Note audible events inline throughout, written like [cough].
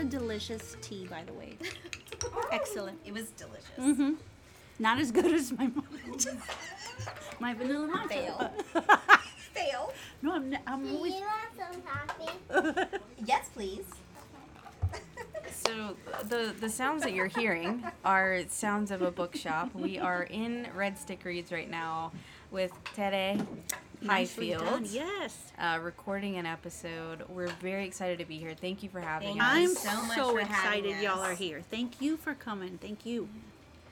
A delicious tea, by the way. [laughs] Excellent. It was delicious. Mm-hmm. Not as good as my mom. [laughs] my vanilla matcha. Fail. [laughs] Fail. No, I'm. n- I'm Do you always. want some coffee? Yes, please. So the the sounds that you're hearing are sounds of a bookshop. We are in Red Stick Reads right now with Tere Nicely done, Highfield. Yes. Uh, recording an episode. We're very excited to be here. Thank you for having Thank us. I'm so much so for having excited y'all are here. Thank you for coming. Thank you.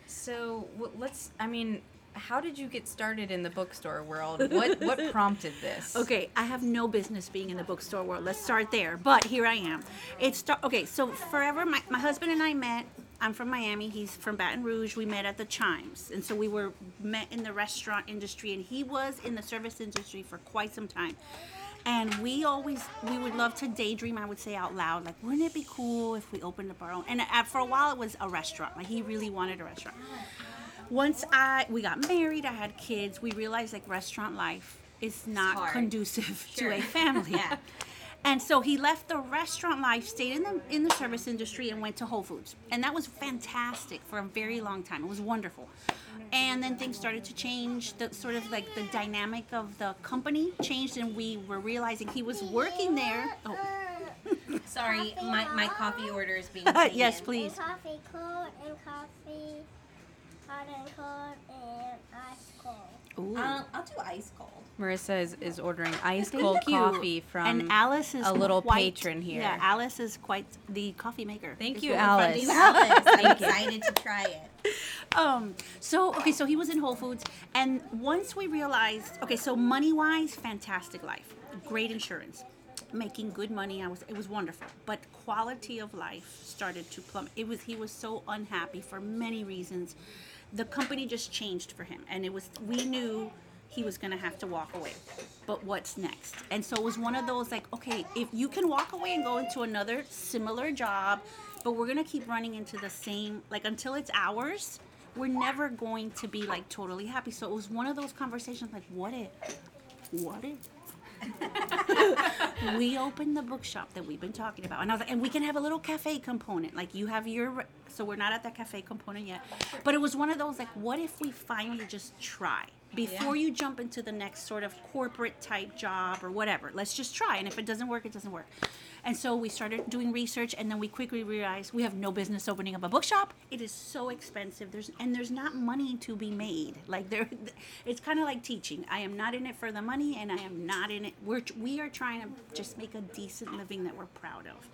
So w- let's. I mean, how did you get started in the bookstore world? What what [laughs] prompted this? Okay, I have no business being in the bookstore world. Let's start there. But here I am. It's start. Okay, so forever, my, my husband and I met. I'm from Miami. He's from Baton Rouge. We met at the Chimes, and so we were met in the restaurant industry, and he was in the service industry for quite some time. And we always we would love to daydream. I would say out loud, like, wouldn't it be cool if we opened up our own? And uh, for a while, it was a restaurant. Like he really wanted a restaurant once I we got married, I had kids. We realized like restaurant life is not conducive Sure. [laughs] to a family. [laughs] Yeah. And so he left the restaurant life, stayed in the in the service industry, and went to Whole Foods. And that was fantastic for a very long time. It was wonderful. And then things started to change. The sort of like the dynamic of the company changed, and we were realizing he was working there. Oh, [laughs] Sorry, my, my coffee order is being [laughs] yes, please. And coffee cold and coffee hot and cold and ice cold. Ooh. Um, I'll do ice cold. Marissa is, is ordering ice Thank cold you. coffee from and Alice is a little quite- patron here. Yeah, Alice is quite the coffee maker. Thank you, Alice. [laughs] Thank you, Alice. I'm excited to try it. Um, so okay, so he was in Whole Foods, and once we realized, okay, so money wise, fantastic life, great insurance, making good money. I was, it was wonderful, but quality of life started to plummet. It was he was so unhappy for many reasons. The company just changed for him, and it was we knew he was going to have to walk away. But what's next? And so it was one of those like, okay, if you can walk away and go into another similar job, but we're going to keep running into the same, like until it's ours, we're never going to be like totally happy. So it was one of those conversations like, what if? What if? [laughs] we opened the bookshop that we've been talking about, and I was like, and we can have a little cafe component. Like you have your, so we're not at that cafe component yet, but it was one of those like, what if we finally just try before you jump into the next sort of corporate type job or whatever? Let's just try, and if it doesn't work, it doesn't work. And so we started doing research, and then we quickly realized we have no business opening up a bookshop. It is so expensive. There's and there's not money to be made. Like there, [laughs] it's kind of like teaching. I am not in it for the money, and I am not in it. We're we are trying to just make a decent living that we're proud of.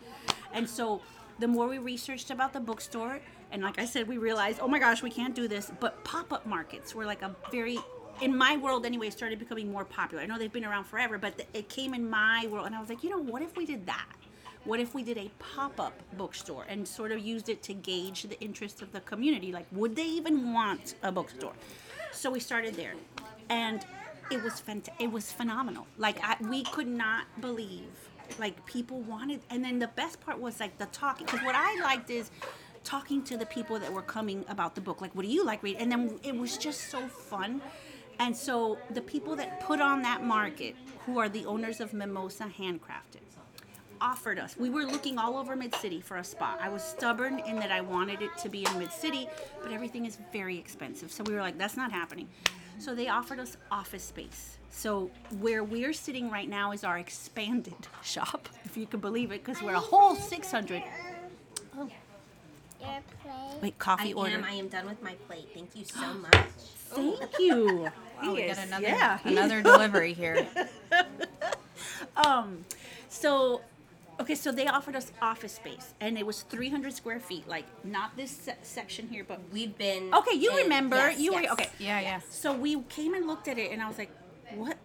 And so the more we researched about the bookstore, and like I said, we realized, oh my gosh, we can't do this. But pop-up markets were like a very in my world anyway started becoming more popular. I know they've been around forever, but th- it came in my world, and I was like, you know, what if we did that? What if we did a pop-up bookstore and sort of used it to gauge the interest of the community? Like, would they even want a bookstore? So we started there, and it was fant- It was phenomenal. Like, I, we could not believe like people wanted. And then the best part was like the talking, because what I liked is talking to the people that were coming about the book. Like, what do you like read? And then it was just so fun. And so the people that put on that market, who are the owners of Mimosa Handcrafted, offered us. We were looking all over Mid City for a spot. I was stubborn in that I wanted it to be in Mid City, but everything is very expensive. So we were like, that's not happening. So they offered us office space. So where we're sitting right now is our expanded [laughs] shop, if you can believe it, because we're a whole 600. Oh, Your plate. wait, coffee I order. am. I am done with my plate. Thank you so [gasps] much. Thank you. [laughs] Oh, we He got another yeah, another delivery here. [laughs] Um, so, okay, so they offered us office space, and it was 300 square feet, like not this se- section here, but We've been. okay, you in- remember? yes, you yes. were okay. Yeah, yeah. So we came and looked at it, and I was like, what?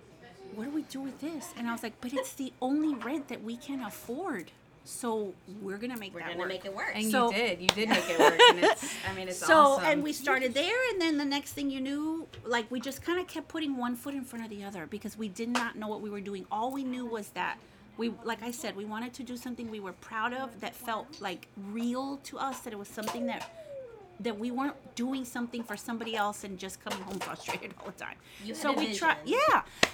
What do we do with this? And I was like, but it's the only rent that we can afford. So we're gonna make We're that gonna work. make it work. And So- you did. You did make it work. And it's, I mean, it's so awesome. and we started there and then the next thing you knew like we just kind of kept putting one foot in front of the other because we did not know what we were doing all we knew was that we like i said we wanted to do something we were proud of that felt like real to us that it was something that that we weren't doing something for somebody else and just coming home [laughs] frustrated all the time You had so a we tried yeah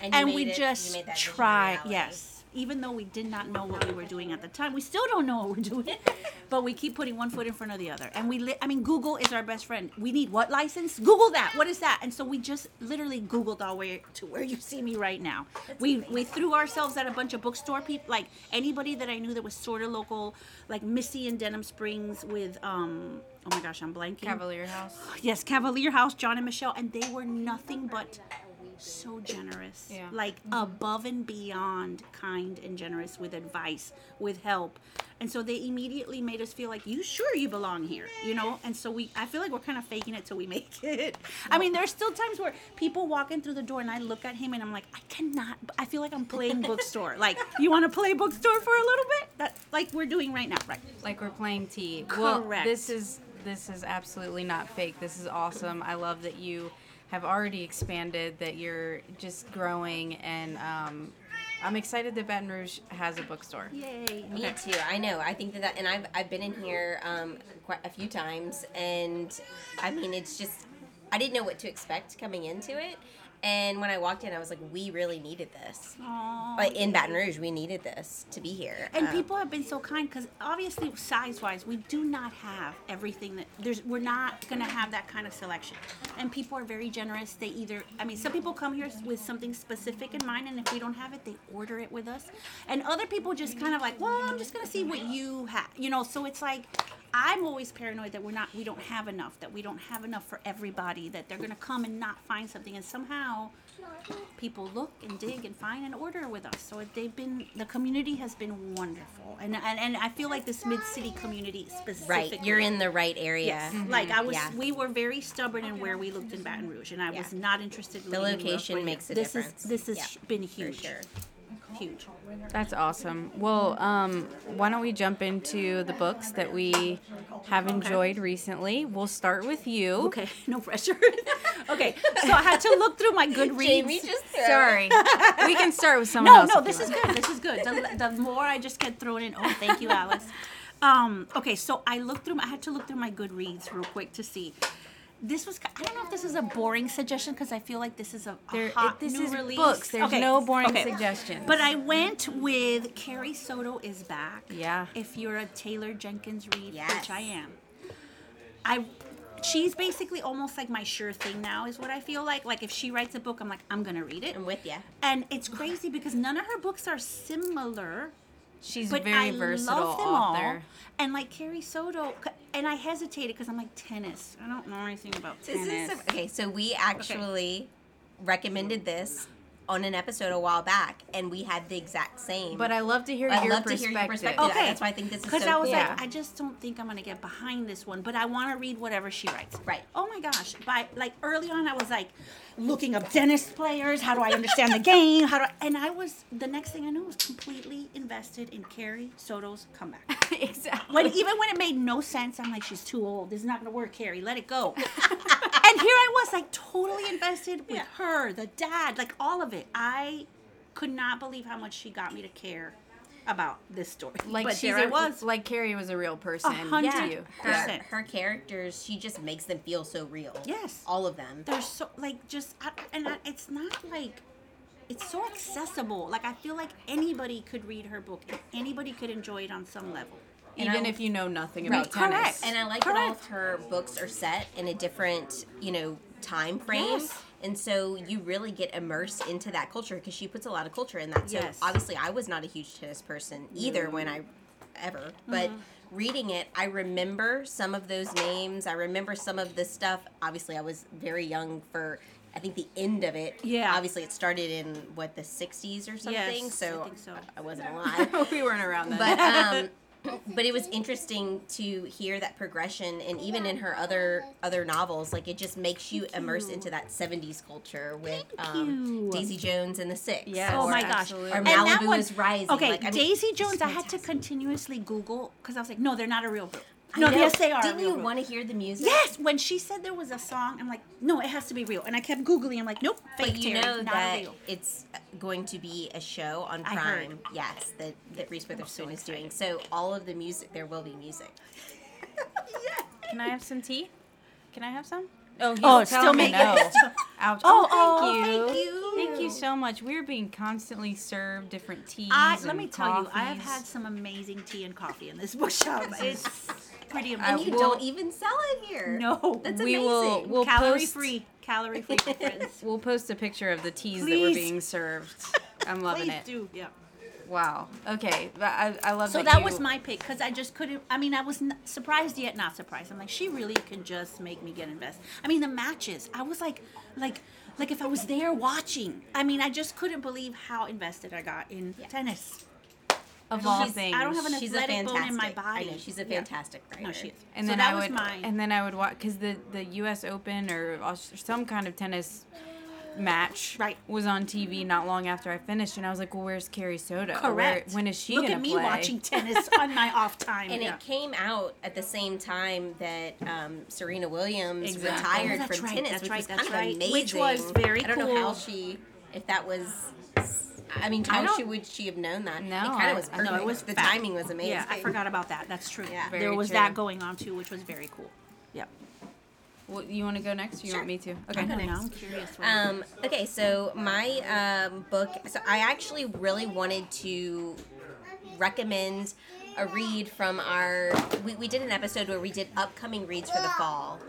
and you and made we it- just made that vision a try yes even though we did not know what we were doing at the time we still don't know what we're doing [laughs] but we keep putting one foot in front of the other. And we li- i mean google is our best friend. We need what license? Google that. What is that? And so we just literally googled our way to where you see me right now. We we threw ourselves at a bunch of bookstore people like anybody that i knew that was sort of local like missy in denham springs with um oh my gosh i'm blanking. Cavalier House. yes cavalier house john and michelle and they were nothing but so generous Yeah. like mm-hmm. above and beyond kind and generous with advice with help and so they immediately made us feel like you sure you belong here you know and so we i feel like we're kind of faking it till we [laughs] make it i mean there's still times where people walk in through the door and i look at him and i'm like i cannot i feel like i'm playing bookstore [laughs] like you want to play bookstore for a little bit that like we're doing right now right Like we're playing tea. Well, Correct. this is this is absolutely not fake. This is awesome. I love that you have already expanded. That you're just growing, and um, I'm excited that Baton Rouge has a bookstore. yay Me too. I know. I think that, that and I've, I've been in here um, quite a few times, and I mean, it's just I didn't know what to expect coming into it, and when I walked in, I was like, we really needed this. Aw. Like in Baton Rouge, we needed this to be here. And Um, people have been so kind because obviously, size wise, we do not have everything that there's. We're not gonna have that kind of selection. And people are very generous. They either, I mean, some people come here with something specific in mind, and if we don't have it, they order it with us. And other people just kind of like, well, I'm just gonna see what you have, you know. So it's like, I'm always paranoid that we're not, we don't have enough, that we don't have enough for everybody, that they're gonna come and not find something, and somehow people look and dig and find and order with us. So they've been the community has been wonderful, and and, and I feel like this mid city community specifically. right, you're in the right area. Yes, mm-hmm. like I was. Yeah. We were very stubborn in where we looked in Baton Rouge, and I was not interested. in The location else. makes a this difference. Is, this has Yeah, been huge. Huge. That's awesome. Well, um, why don't we jump into the books that we have enjoyed recently? We'll start with you. Okay, [laughs] no pressure. [laughs] okay, so I had to look through my Goodreads. Jamie just Sorry. we can start with someone no, else. no, if this is good. This is good. The, the more I just get thrown in. Oh, thank you, Alice. [laughs] Um, okay, so I looked through. I had to look through my Goodreads real quick to see. This was. I don't know if this is a boring suggestion because I feel like this is a, a There- hot it- this new is release. books. There's Okay, no boring okay. suggestions. But I went with Carrie Soto is back. Yeah. If you're a Taylor Jenkins Reid, Yes. which I am, I. She's basically almost like my sure thing now, is what I feel like. Like if she writes a book, I'm like, I'm gonna read it. I'm with you. And it's crazy because none of her books are similar, She's but very I versatile love them author. all. And like Carrie Soto, and I hesitated because I'm like tennis. I don't know anything about This tennis. is okay. So we actually recommended this on an episode a while back, and we had the exact same. But I love to hear I'd your love to perspective. hear your perspective. Okay. That's why I think this is Because so I was cool. like, I just don't think I'm gonna get behind this one, but I want to read whatever she writes. Right. Oh my gosh! By like early on, I was like looking up tennis players. How do I understand the game? How do? I, and I was the next thing I knew was completely invested in Carrie Soto's comeback. [laughs] exactly. When even when it made no sense, I'm like, she's too old. This is not gonna work, Carrie. Let it go. [laughs] and here I was, like, totally invested with her, the dad, like all of it. I could not believe how much she got me to care about this story. like but she's there I a- was. like Carrie was a real person. A hundred to her, percent. her characters, she just makes them feel so real. Yes. all of them. They're so like just, I, and I, it's not like. It's so accessible. Like I feel like anybody could read her book and anybody could enjoy it on some level. And Even I- if you know nothing Right. about tennis. Correct. And I like that all of her books are set in a different, you know, time frame. Yes. And so you really get immersed into that culture because she puts a lot of culture in that. So Yes. obviously, I was not a huge tennis person either when I ever, but Mm-hmm. reading it, I remember some of those names. I remember some of this stuff. Obviously, I was very young for. I think the end of it. Yeah. Obviously, it started in what the '60s or something. Yes, I so think so. I wasn't [laughs] alive. we weren't around then. But um, [laughs] but it was interesting to hear that progression and even in her other other novels like it just makes you immerse into that 70s culture with um, daisy jones and the six Yes. Oh or- my gosh! absolutely. or And that malibu one- is rising Okay, like, I mean, Daisy Jones. I had to continuously Google because I was like, no, they're not a real group. I No, know. yes, they are. didn't real you group. want to hear the music Yes, when she said there was a song, I'm like, no, it has to be real. And I kept googling. I'm like, nope, fake but you Terry, know not that real. it's uh, going to be a show on Prime. Yes, that that Reese Witherspoon is doing. So all of the music, there will be music. yes. [laughs] Can I have some tea? Can I have some? Oh, Oh, it's still me making- [laughs] no. Ouch. Oh, [laughs] Oh, oh, thank you. thank you. Thank you so much. We're being constantly served different teas. I, let and me tell you, I have had some amazing tea and coffee in this bookshop. It's pretty And amazing. you will- don't even sell it here. no, That's we amazing. will we'll calorie post, free, calorie free. [laughs] We'll post a picture of the teas that were being served. [laughs] I'm loving Please it. do, yeah. Wow. Okay. I, I love So that. that you- was my pick because I just couldn't. I mean, I was n- surprised yet not surprised. I'm like, she really can just make me get invested. I mean, the matches. I was like, like, like if I was there watching. I mean, I just couldn't believe how invested I got in tennis. Of all She's- things. I don't have an She's a athletic fantastic. bone in my body. I know she's a Yeah. fantastic writer. No, she is. and so then that I was would, mine. and then I would watch because the the U.S. Open or Aus- some kind of tennis match Right. was on TV not long after I finished, and I was like, "Well, where's Carrie Soto? Correct. Where, when is she Look gonna at me play?" watching [laughs] tennis on my off time. And yeah. it came out at the same time that um, Serena Williams Exactly. retired Oh, from right, tennis, that's which right, was that's kind right. of amazing. Which was very I don't know how she, if that was. I mean, how don't- she would she have known that? No, it kind of was I- no, it was the fact. timing was amazing. Yeah, I forgot about that. That's true. Yeah. Very there was true. that going on too, which was very cool. Yeah. Well, you want to go next? Or you Sure. want me to? Okay. don't know. next. I'm curious. Um, okay, so my um, book. So I actually really wanted to recommend a read from our. We, we did an episode where we did upcoming reads for the fall,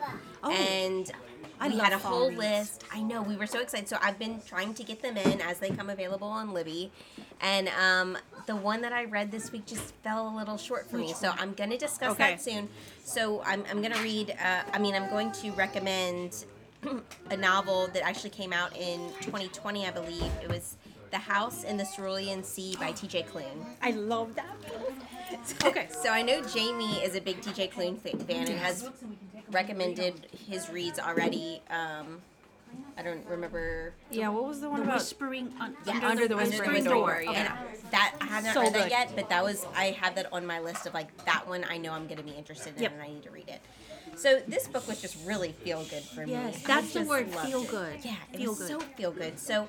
Oh, and I we had a whole reads. list. I know we were so excited. So I've been trying to get them in as they come available on Libby, and um, the one that I read this week just fell a little short for me. So I'm going to discuss Okay. that soon. So I'm, I'm going to read. Uh, I mean, I'm going to recommend [clears throat] a novel that actually came out in 2020, I believe. It was The House in the Cerulean Sea by T.J. Klune. I love that. Okay. [laughs] So I know Jamie is a big T.J. Klune fa- fan and has recommended his reads already. Um, I don't remember. Yeah. What was the one The about? whispering un- Yeah, Under the Whispering Door, Okay. yeah. That I haven't So read that yet, but that was I have that on my list of like that one I know I'm going to be interested in Yep. and I need to read it. So this book was just really feel good for me. Yes, I that's the just word, loved feel it. good. Yeah, it Feel was good. so feel good. So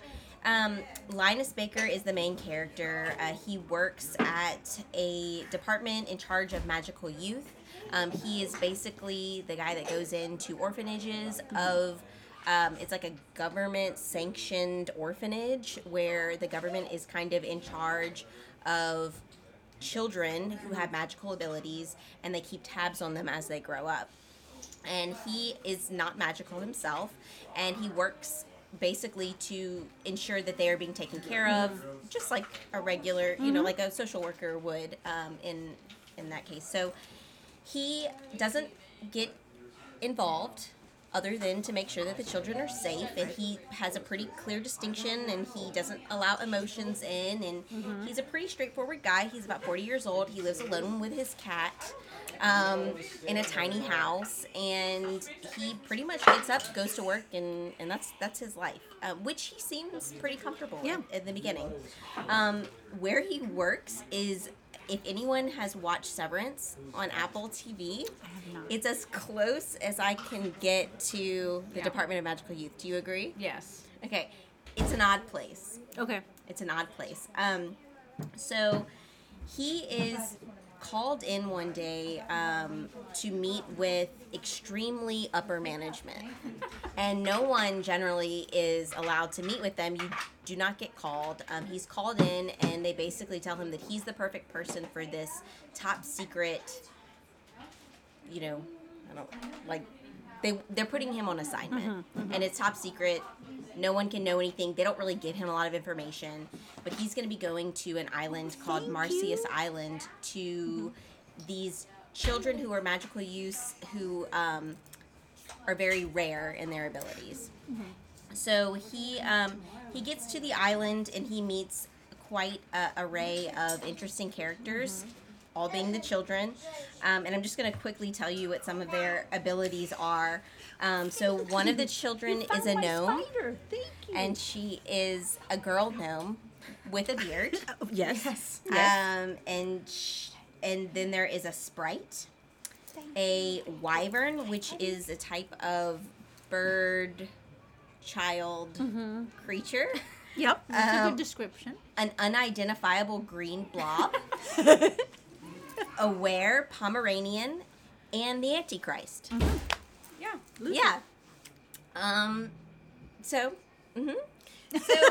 um, Linus Baker is the main character. Uh, he works at a department in charge of magical youth. Um, he is basically the guy that goes into orphanages of. Um, it's like a government sanctioned orphanage where the government is kind of in charge of children who have magical abilities and they keep tabs on them as they grow up. And he is not magical himself and he works basically to ensure that they are being taken care of just like a regular, you know, like a social worker would um, in in that case. So he doesn't get involved other than to make sure that the children are safe and he has a pretty clear distinction and he doesn't allow emotions in and he's a pretty straightforward guy. He's about 40 years old. He lives alone with his cat um, in a tiny house and he pretty much gets up goes to work and, and that's that's his life uh, which he seems pretty comfortable Yeah. at the beginning. Um, where he works is if anyone has watched Severance on Apple TV, it's as close as I can get to the Yeah. Department of Magical Youth. Do you agree? Yes. Okay, it's an odd place. Okay. It's an odd place. Um, so he is called in one day um, to meet with extremely upper management. And no one generally is allowed to meet with them. You do not get called. Um, he's called in, and they basically tell him that he's the perfect person for this top secret, you know, I don't like they they're putting him on assignment, mm-hmm, mm-hmm. and it's top secret. No one can know anything. They don't really give him a lot of information, but he's going to be going to an island called Thank Marsyas you. Island to mm-hmm. these children who are magical youths who um, are very rare in their abilities. So he um, he gets to the island and he meets quite a array of interesting characters, all being the children. Um, and I'm just going to quickly tell you what some of their abilities are. Um, so one of the children is a gnome, Thank you. and she is a girl gnome with a beard. [laughs] yes. Um, and sh- and then there is a sprite, a wyvern, which is a type of bird child creature, Yep. That's a Um, good description. an unidentifiable green blob, [laughs] a were Pomeranian, and the Antichrist. Yeah. Yeah. Um. So. hmm So [laughs]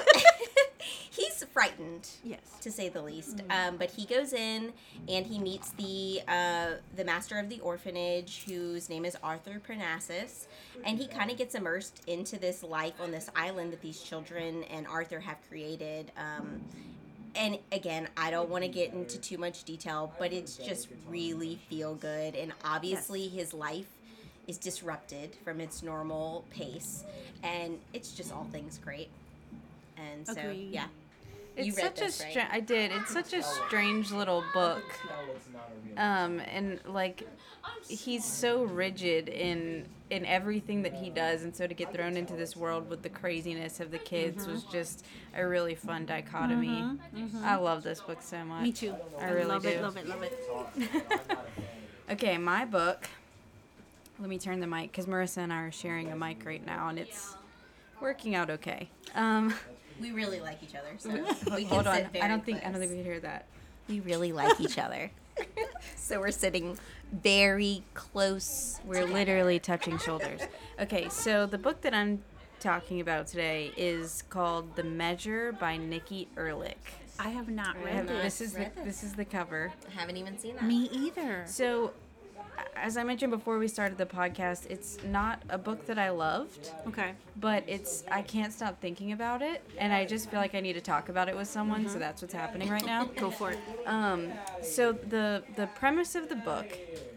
[laughs] he's frightened. Yes. to say the least. Um, but he goes in and he meets the uh, the master of the orphanage, whose name is Arthur Parnassus, and he kind of gets immersed into this life on this island that these children and Arthur have created. Um, and again, I don't want to get into too much detail, but it's just really feel good, and obviously his life is disrupted from its normal pace, and it's just all things great. And so, Agreed. yeah. It's You read such this, a right? I did. It's such a strange little book. Um, and like he's so rigid in in everything that he does and so to get thrown into this world with the craziness of the kids was just a really fun dichotomy. I love this book so much. Me too. I really love do. it, love it, love it. [laughs] Okay, my book. Let me turn the mic because Marissa and I are sharing a mic right now, and it's working out okay. Um, We really like each other, so we can hold on, sit very I don't think I don't think we can hear that. we really like each other. [laughs] so we're sitting very close. We're literally touching shoulders. Okay, so the book that I'm talking about today is called The Measure by Nikki Erlick. I have not I read have- this. this is the read this. this is the cover. I haven't even seen that. Me either. So, a- as I mentioned before we started the podcast, it's not a book that I loved. Okay. but it's I can't stop thinking about it, and I just feel like I need to talk about it with someone. So that's what's happening right now. Go for it. Um, so the the premise of the book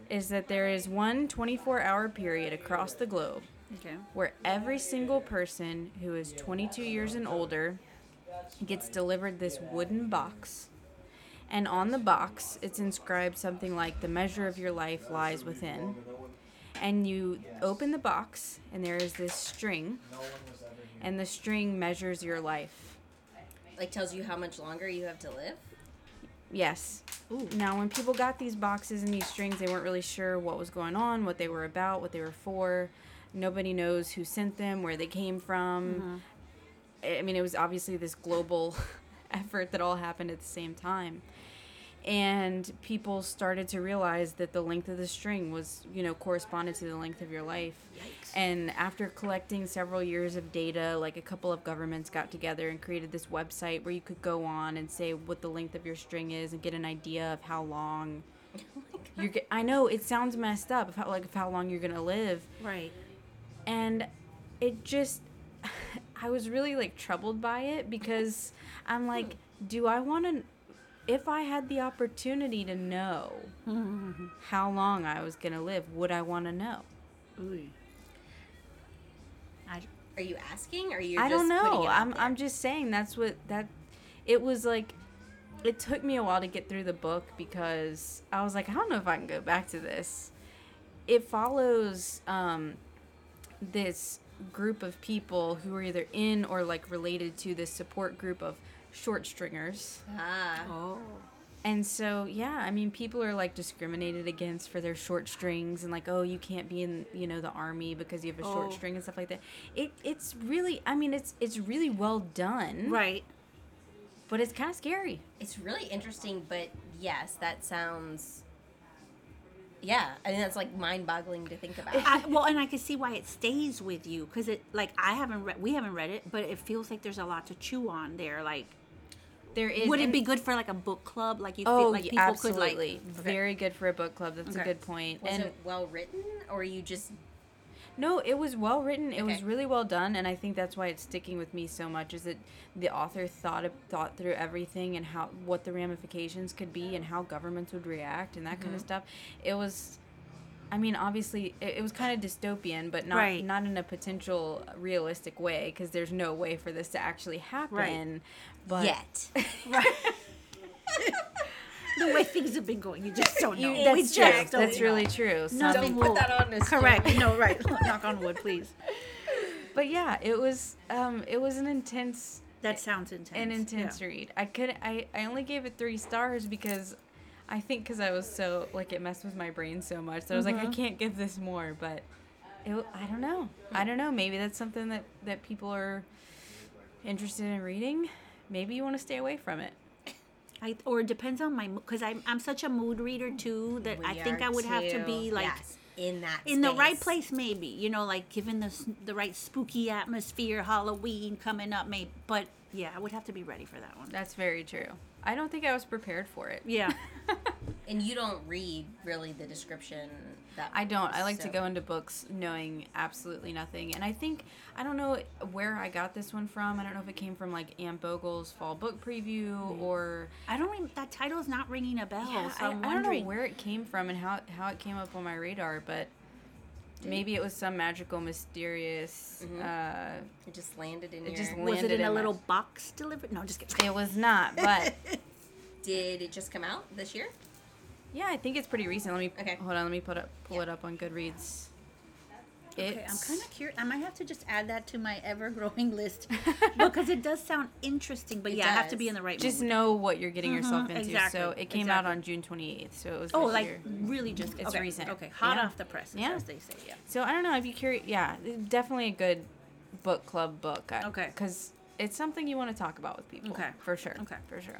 is that there is one 24-hour period across the globe Okay. where every single person who is 22 years and older gets delivered this wooden box. And on the box, it's inscribed something like the measure of your life lies within. And you open the box, and there is this string, and the string measures your life. Like tells you how much longer you have to live. Yes. Now, when people got these boxes and these strings, they weren't really sure what was going on, what they were about, what they were for. Nobody knows who sent them, where they came from. Mm-hmm. I mean, it was obviously this global [laughs] effort that all happened at the same time. And people started to realize that the length of the string was, you know, corresponded to the length of your life. Yikes. And after collecting several years of data, like a couple of governments got together and created this website where you could go on and say what the length of your string is and get an idea of how long [laughs] oh you're. ge- I know it sounds messed up, how, like how long you're gonna live, Right. and it just [sighs] i was really like troubled by it because i'm like do i want to if i had the opportunity to know [laughs] how long i was going to live would i want to know Ooh. I, Are you asking? Or are you? i don't know i'm there? i'm just saying that's what that it was like it took me a while to get through the book because i was like i don't know if i can go back to this it follows um this group of people who are either in or like related to this support group of short stringers. Ah. oh. And so, yeah, I mean, people are like discriminated against for their short strings and like, oh, you can't be in, you know, the army because you have a short Oh. string and stuff like that. It it's really, I mean, it's it's really well done, Right. but it's kind of scary. It's really interesting, but yes, that sounds. Yeah, I mean that's like mind-boggling to think about. I, well, and I can see why it stays with you because it like I haven't read, we haven't read it, but it feels like there's a lot to chew on there. Like, There is. would it be good for like a book club? Like you Oh, feel like yeah, people absolutely. could like Very good for a book club. That's a good point. Was and it well written, or you just? No, it was well written. It was really well done, and I think that's why it's sticking with me so much. Is that the author thought of, thought through everything and how what the ramifications could be and how governments would react and that kind Mm-hmm. of stuff. It was, I mean, obviously it, it was kind of dystopian, but not Right. not in a potential realistic way because there's no way for this to actually happen. But Yet. Right. [laughs] the way things have been going, you just don't know. You- We that's just true. don't That's know. really true. No, Something- don't Put that on us. Correct. No, right. [laughs] Knock on wood, please. but yeah, it was um, it was an intense That sounds intense. an intense Yeah. read. I could I I only gave it three stars because I think because I was so like it messed with my brain so much that I was like I mm-hmm. can't give this more. But it, w- I don't know. I don't know. Maybe that's something that that people are interested in reading. Maybe you want to stay away from it. I, or it depends on my because I'm I'm such a mood reader too that I think I would have to be like Yes, in that in the right place maybe you know like given the the right spooky atmosphere Halloween coming up maybe but yeah I would have to be ready for that one. That's very true. I don't think I was prepared for it. Yeah. [laughs] And you don't read really the description that I don't. I like to go into books knowing absolutely nothing. And I think I don't know where I got this one from. I don't know if it came from like Anne Bogle's fall book preview or I don't even that title's not ringing a bell. Yeah, so I, I'm I don't know where it came from and how how it came up on my radar, but maybe it was some magical, mysterious. Uh, It just landed in It your. just was it landed in a in my- little box delivered? No, just kidding. it was not, but [laughs] Did it just come out this year? Yeah, I think it's pretty recent. Let me Okay. hold on. Let me put up pull it up on Goodreads. It's, Okay, I'm kind of curious. I might have to just add that to my ever-growing [laughs] list because it does sound interesting. But It yeah, I have to be in the right. just mood. know what you're getting yourself Mhm, into. exactly, So it came out on June 28th. So it was. Oh, like year. really just It's okay, recent. Okay, hot Yeah. off the press, Yeah. as they say. Yeah. So I don't know if you curious. Yeah, definitely a good book club book. Okay. Because it's something you want to talk about with people. Okay. For sure. Okay. For sure.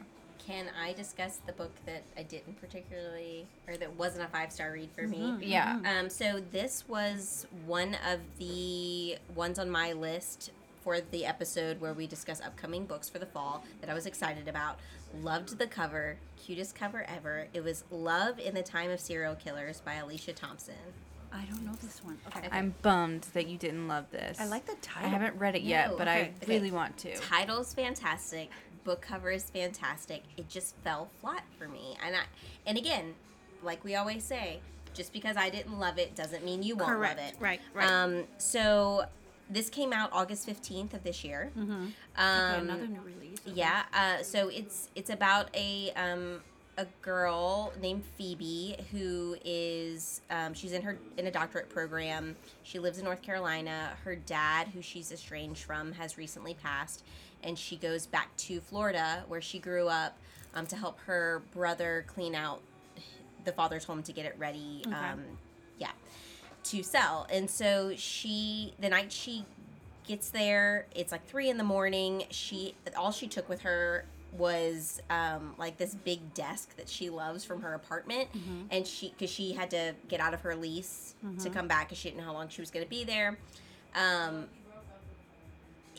Can I discuss the book that I didn't particularly, or that wasn't a five star read for Mm-hmm. me? Yeah. Um, so this was one of the ones on my list for the episode where we discuss upcoming books for the fall that I was excited about. Loved the cover, cutest cover ever. It was Love in the Time of Serial Killers by Alicia Thompson. I don't know this one. Okay. I'm bummed that you didn't love this. I like the title. I haven't read it yet, No, but okay, I okay. really want to. Title's fantastic. Book cover is fantastic. It just fell flat for me. And I and again, like we always say, just because I didn't love it doesn't mean you won't Correct. love it. Right, right. Um so this came out August 15th of this year. Mm-hmm. Um okay, another new release. okay. yeah, uh, so it's it's about a um, a girl named Phoebe who is um, she's in her in a doctorate program. She lives in North Carolina. Her dad, who she's estranged from, has recently passed, and she goes back to Florida where she grew up um, to help her brother clean out the father's home to get it ready. Okay. Um, yeah, to sell. And so she the night she gets there it's like three in the morning she all she took with her was um, like this big desk that she loves from her apartment and she because she had to get out of her lease to come back because she didn't know how long she was going to be there um,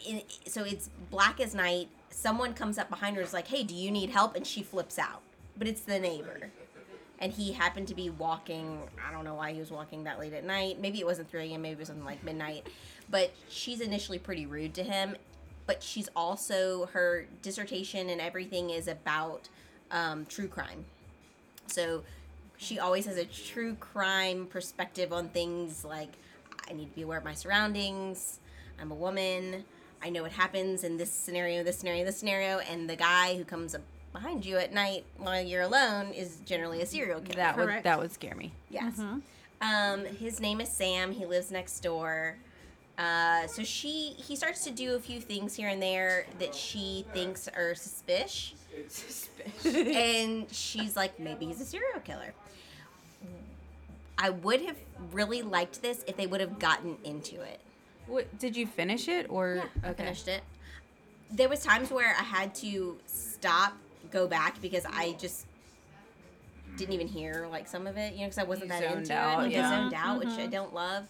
in, so it's black as night. Someone comes up behind her is like hey do you need help? And she flips out. But it's the neighbor. And he happened to be walking i don't know why he was walking that late at night. Maybe it wasn't 3 a.m maybe it was something like midnight. But she's initially pretty rude to him. But she's also her dissertation and everything is about um, true crime. So she always has a true crime perspective on things like i need to be aware of my surroundings. I'm a woman i know what happens in this scenario this scenario this scenario and the guy who comes up behind you at night while you're alone is generally a serial killer That would that would scare me. Yes. Um, his name is Sam. He lives next door. Uh, so she he starts to do a few things here and there that she thinks are suspicious. [laughs] and she's like, maybe he's a serial killer. I would have really liked this if they would have gotten into it. What did you finish it or I finished it. There was times where I had to stop, go back because I just didn't even hear like some of it, you know, because I wasn't You that zoned into out, it. Like yeah. I zoned out, which I mm-hmm. don't love.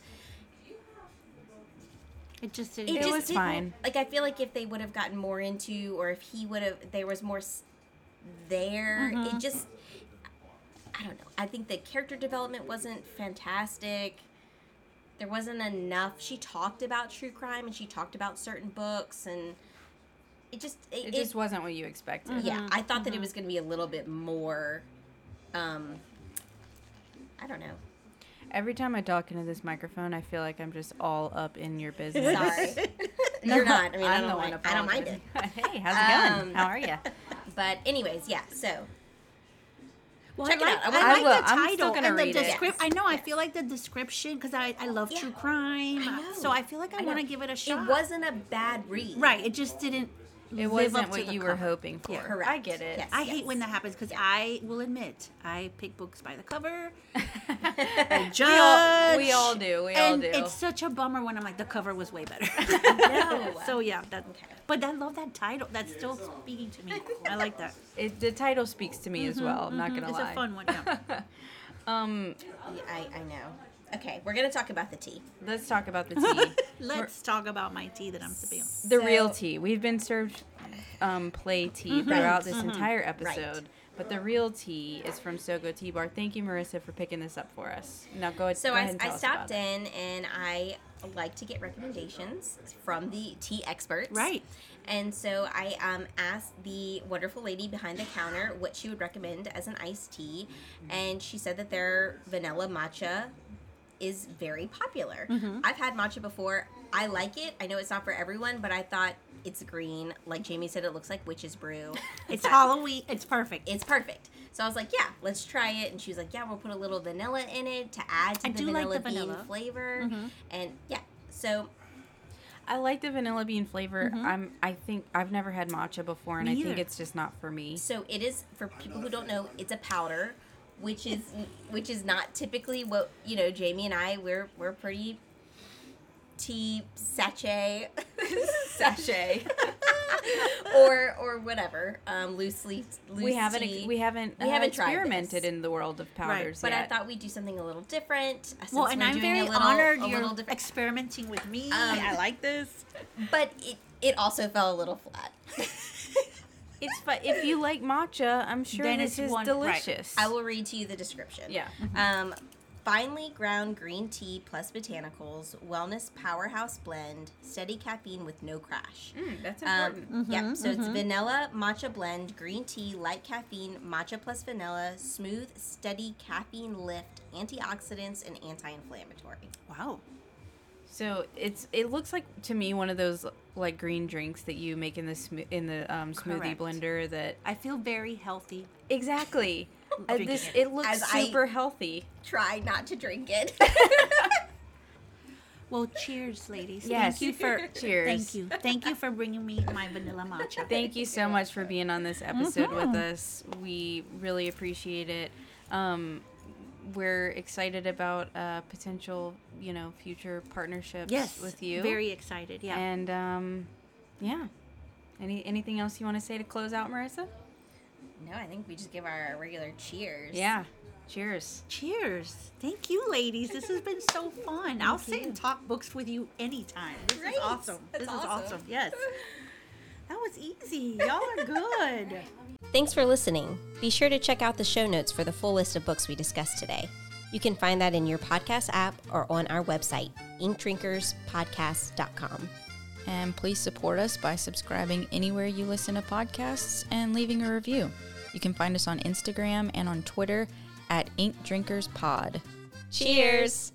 It just didn't. It just was didn't- fine. Like I feel like if they would have gotten more into, or if he would have, there was more s- there. It mm-hmm. just, I don't know. I think the character development wasn't fantastic. There wasn't enough. She talked about true crime and she talked about certain books and it just it, it just wasn't what you expected. yeah. I thought that it was going to be a little bit more. Um, I don't know. Every time I talk into this microphone, I feel like I'm just all up in your business. Sorry, [laughs] you're not. I mean, I I'm don't the mind. I don't mind it. [laughs] hey, how's it going? Um, How are you? [laughs] But anyways, yeah. So Well, Check I it like, out. I I, like will. the I'm still title gonna and the read it. description. I know. I feel like the description because I, I love true crime, I so I feel like I, I want to give it a shot. It wasn't a bad read. right. It just didn't. It wasn't what you were hoping for. Yeah. Correct. I get it. Yes. I hate when that happens because I will admit I pick books by the cover. [laughs] I We all, we all do. We all do. it's such a bummer when I'm like the cover was way better. [laughs] know. [laughs] so yeah, that. But I love that title. That's still speaking to me. I like that. It, the title speaks to me as well. I'm not gonna Mm-hmm, It's a fun one. Yeah. Um, Yeah, I, I know. Okay, we're gonna talk about the tea. let's talk about the [laughs] tea. Let's talk about my tea that I'm sipping the So- real tea. We've been served um, play tea throughout this Mm-hmm. entire episode, but the real tea is from Sogo Tea Bar. Thank you, Marissa, for picking this up for us. Now go ahead. So go I, ahead and I tell us stopped about it. in and I like to get recommendations from the tea experts. Right. And so I um, asked the wonderful lady behind the counter what she would recommend as an iced tea, and she said that their vanilla matcha is very popular. Mm-hmm. I've had matcha before. I like it. I know it's not for everyone, but I thought it's green. Like Jamie said, it looks like witch's brew. [laughs] It's Halloween. It's perfect. it's perfect. So I was like, yeah, let's try it. And she was like, yeah, we'll put a little vanilla in it to add to I the do like vanilla bean vanilla. Mm-hmm. flavor. And yeah, so I like the vanilla bean flavor. I'm. I think I've never had matcha before, and Mm-hmm. Me I think it's just not for me. so it is for people who don't know, it's a powder, which is which is not typically what you know. Jamie and I, we're we're pretty tea sachet [laughs] sachet [laughs] or or whatever um loosely loose we haven't. tea. We haven't. We uh, haven't tried experimented in the world of powders but I thought we'd do something a little different. uh, well, and I'm very little, honored a you're little different. experimenting with me. Um, I like this. but it it also fell a little flat. [laughs] It's fun. If you like matcha, I'm sure Then this it's is one- right. delicious. I will read to you the description. Yeah. Um, finely ground green tea plus botanicals, wellness powerhouse blend, steady caffeine with no crash. Mm, that's Um, important. yeah, so it's vanilla matcha blend, green tea, light caffeine, matcha plus vanilla, smooth, steady caffeine lift, antioxidants, and anti-inflammatory. Wow. So it's it looks like to me one of those like green drinks that you make in the sm- in the um, smoothie Correct. blender. That I feel very healthy. exactly. [laughs] Uh, Drinking this it. it looks As I- super healthy. Try not to drink it. [laughs] Well, cheers, ladies. Yes. Thank you for [laughs] Cheers. Thank you. Thank you for bringing me my vanilla matcha. Thank you so much for being on this episode with Mhm. us. We really appreciate it. Um, we're excited about uh, potential, you know, future partnerships yes. with you. Very excited. Yeah. And um, yeah. Any anything else you want to say to close out, Marissa? no, I think we just give our regular cheers. Yeah. Cheers. Cheers. Thank you, ladies. This has been so fun. I'll sit and talk books with you anytime. This Great. is awesome. That's this is awesome. awesome. Yes. [laughs] That was easy. Y'all are good. [laughs] Thanks for listening. Be sure to check out the show notes for the full list of books we discussed today. You can find that in your podcast app or on our website, inkdrinkerspodcast.com. And please support us by subscribing anywhere you listen to podcasts and leaving a review. You can find us on Instagram and on Twitter at Ink Drinkers Pod. Cheers!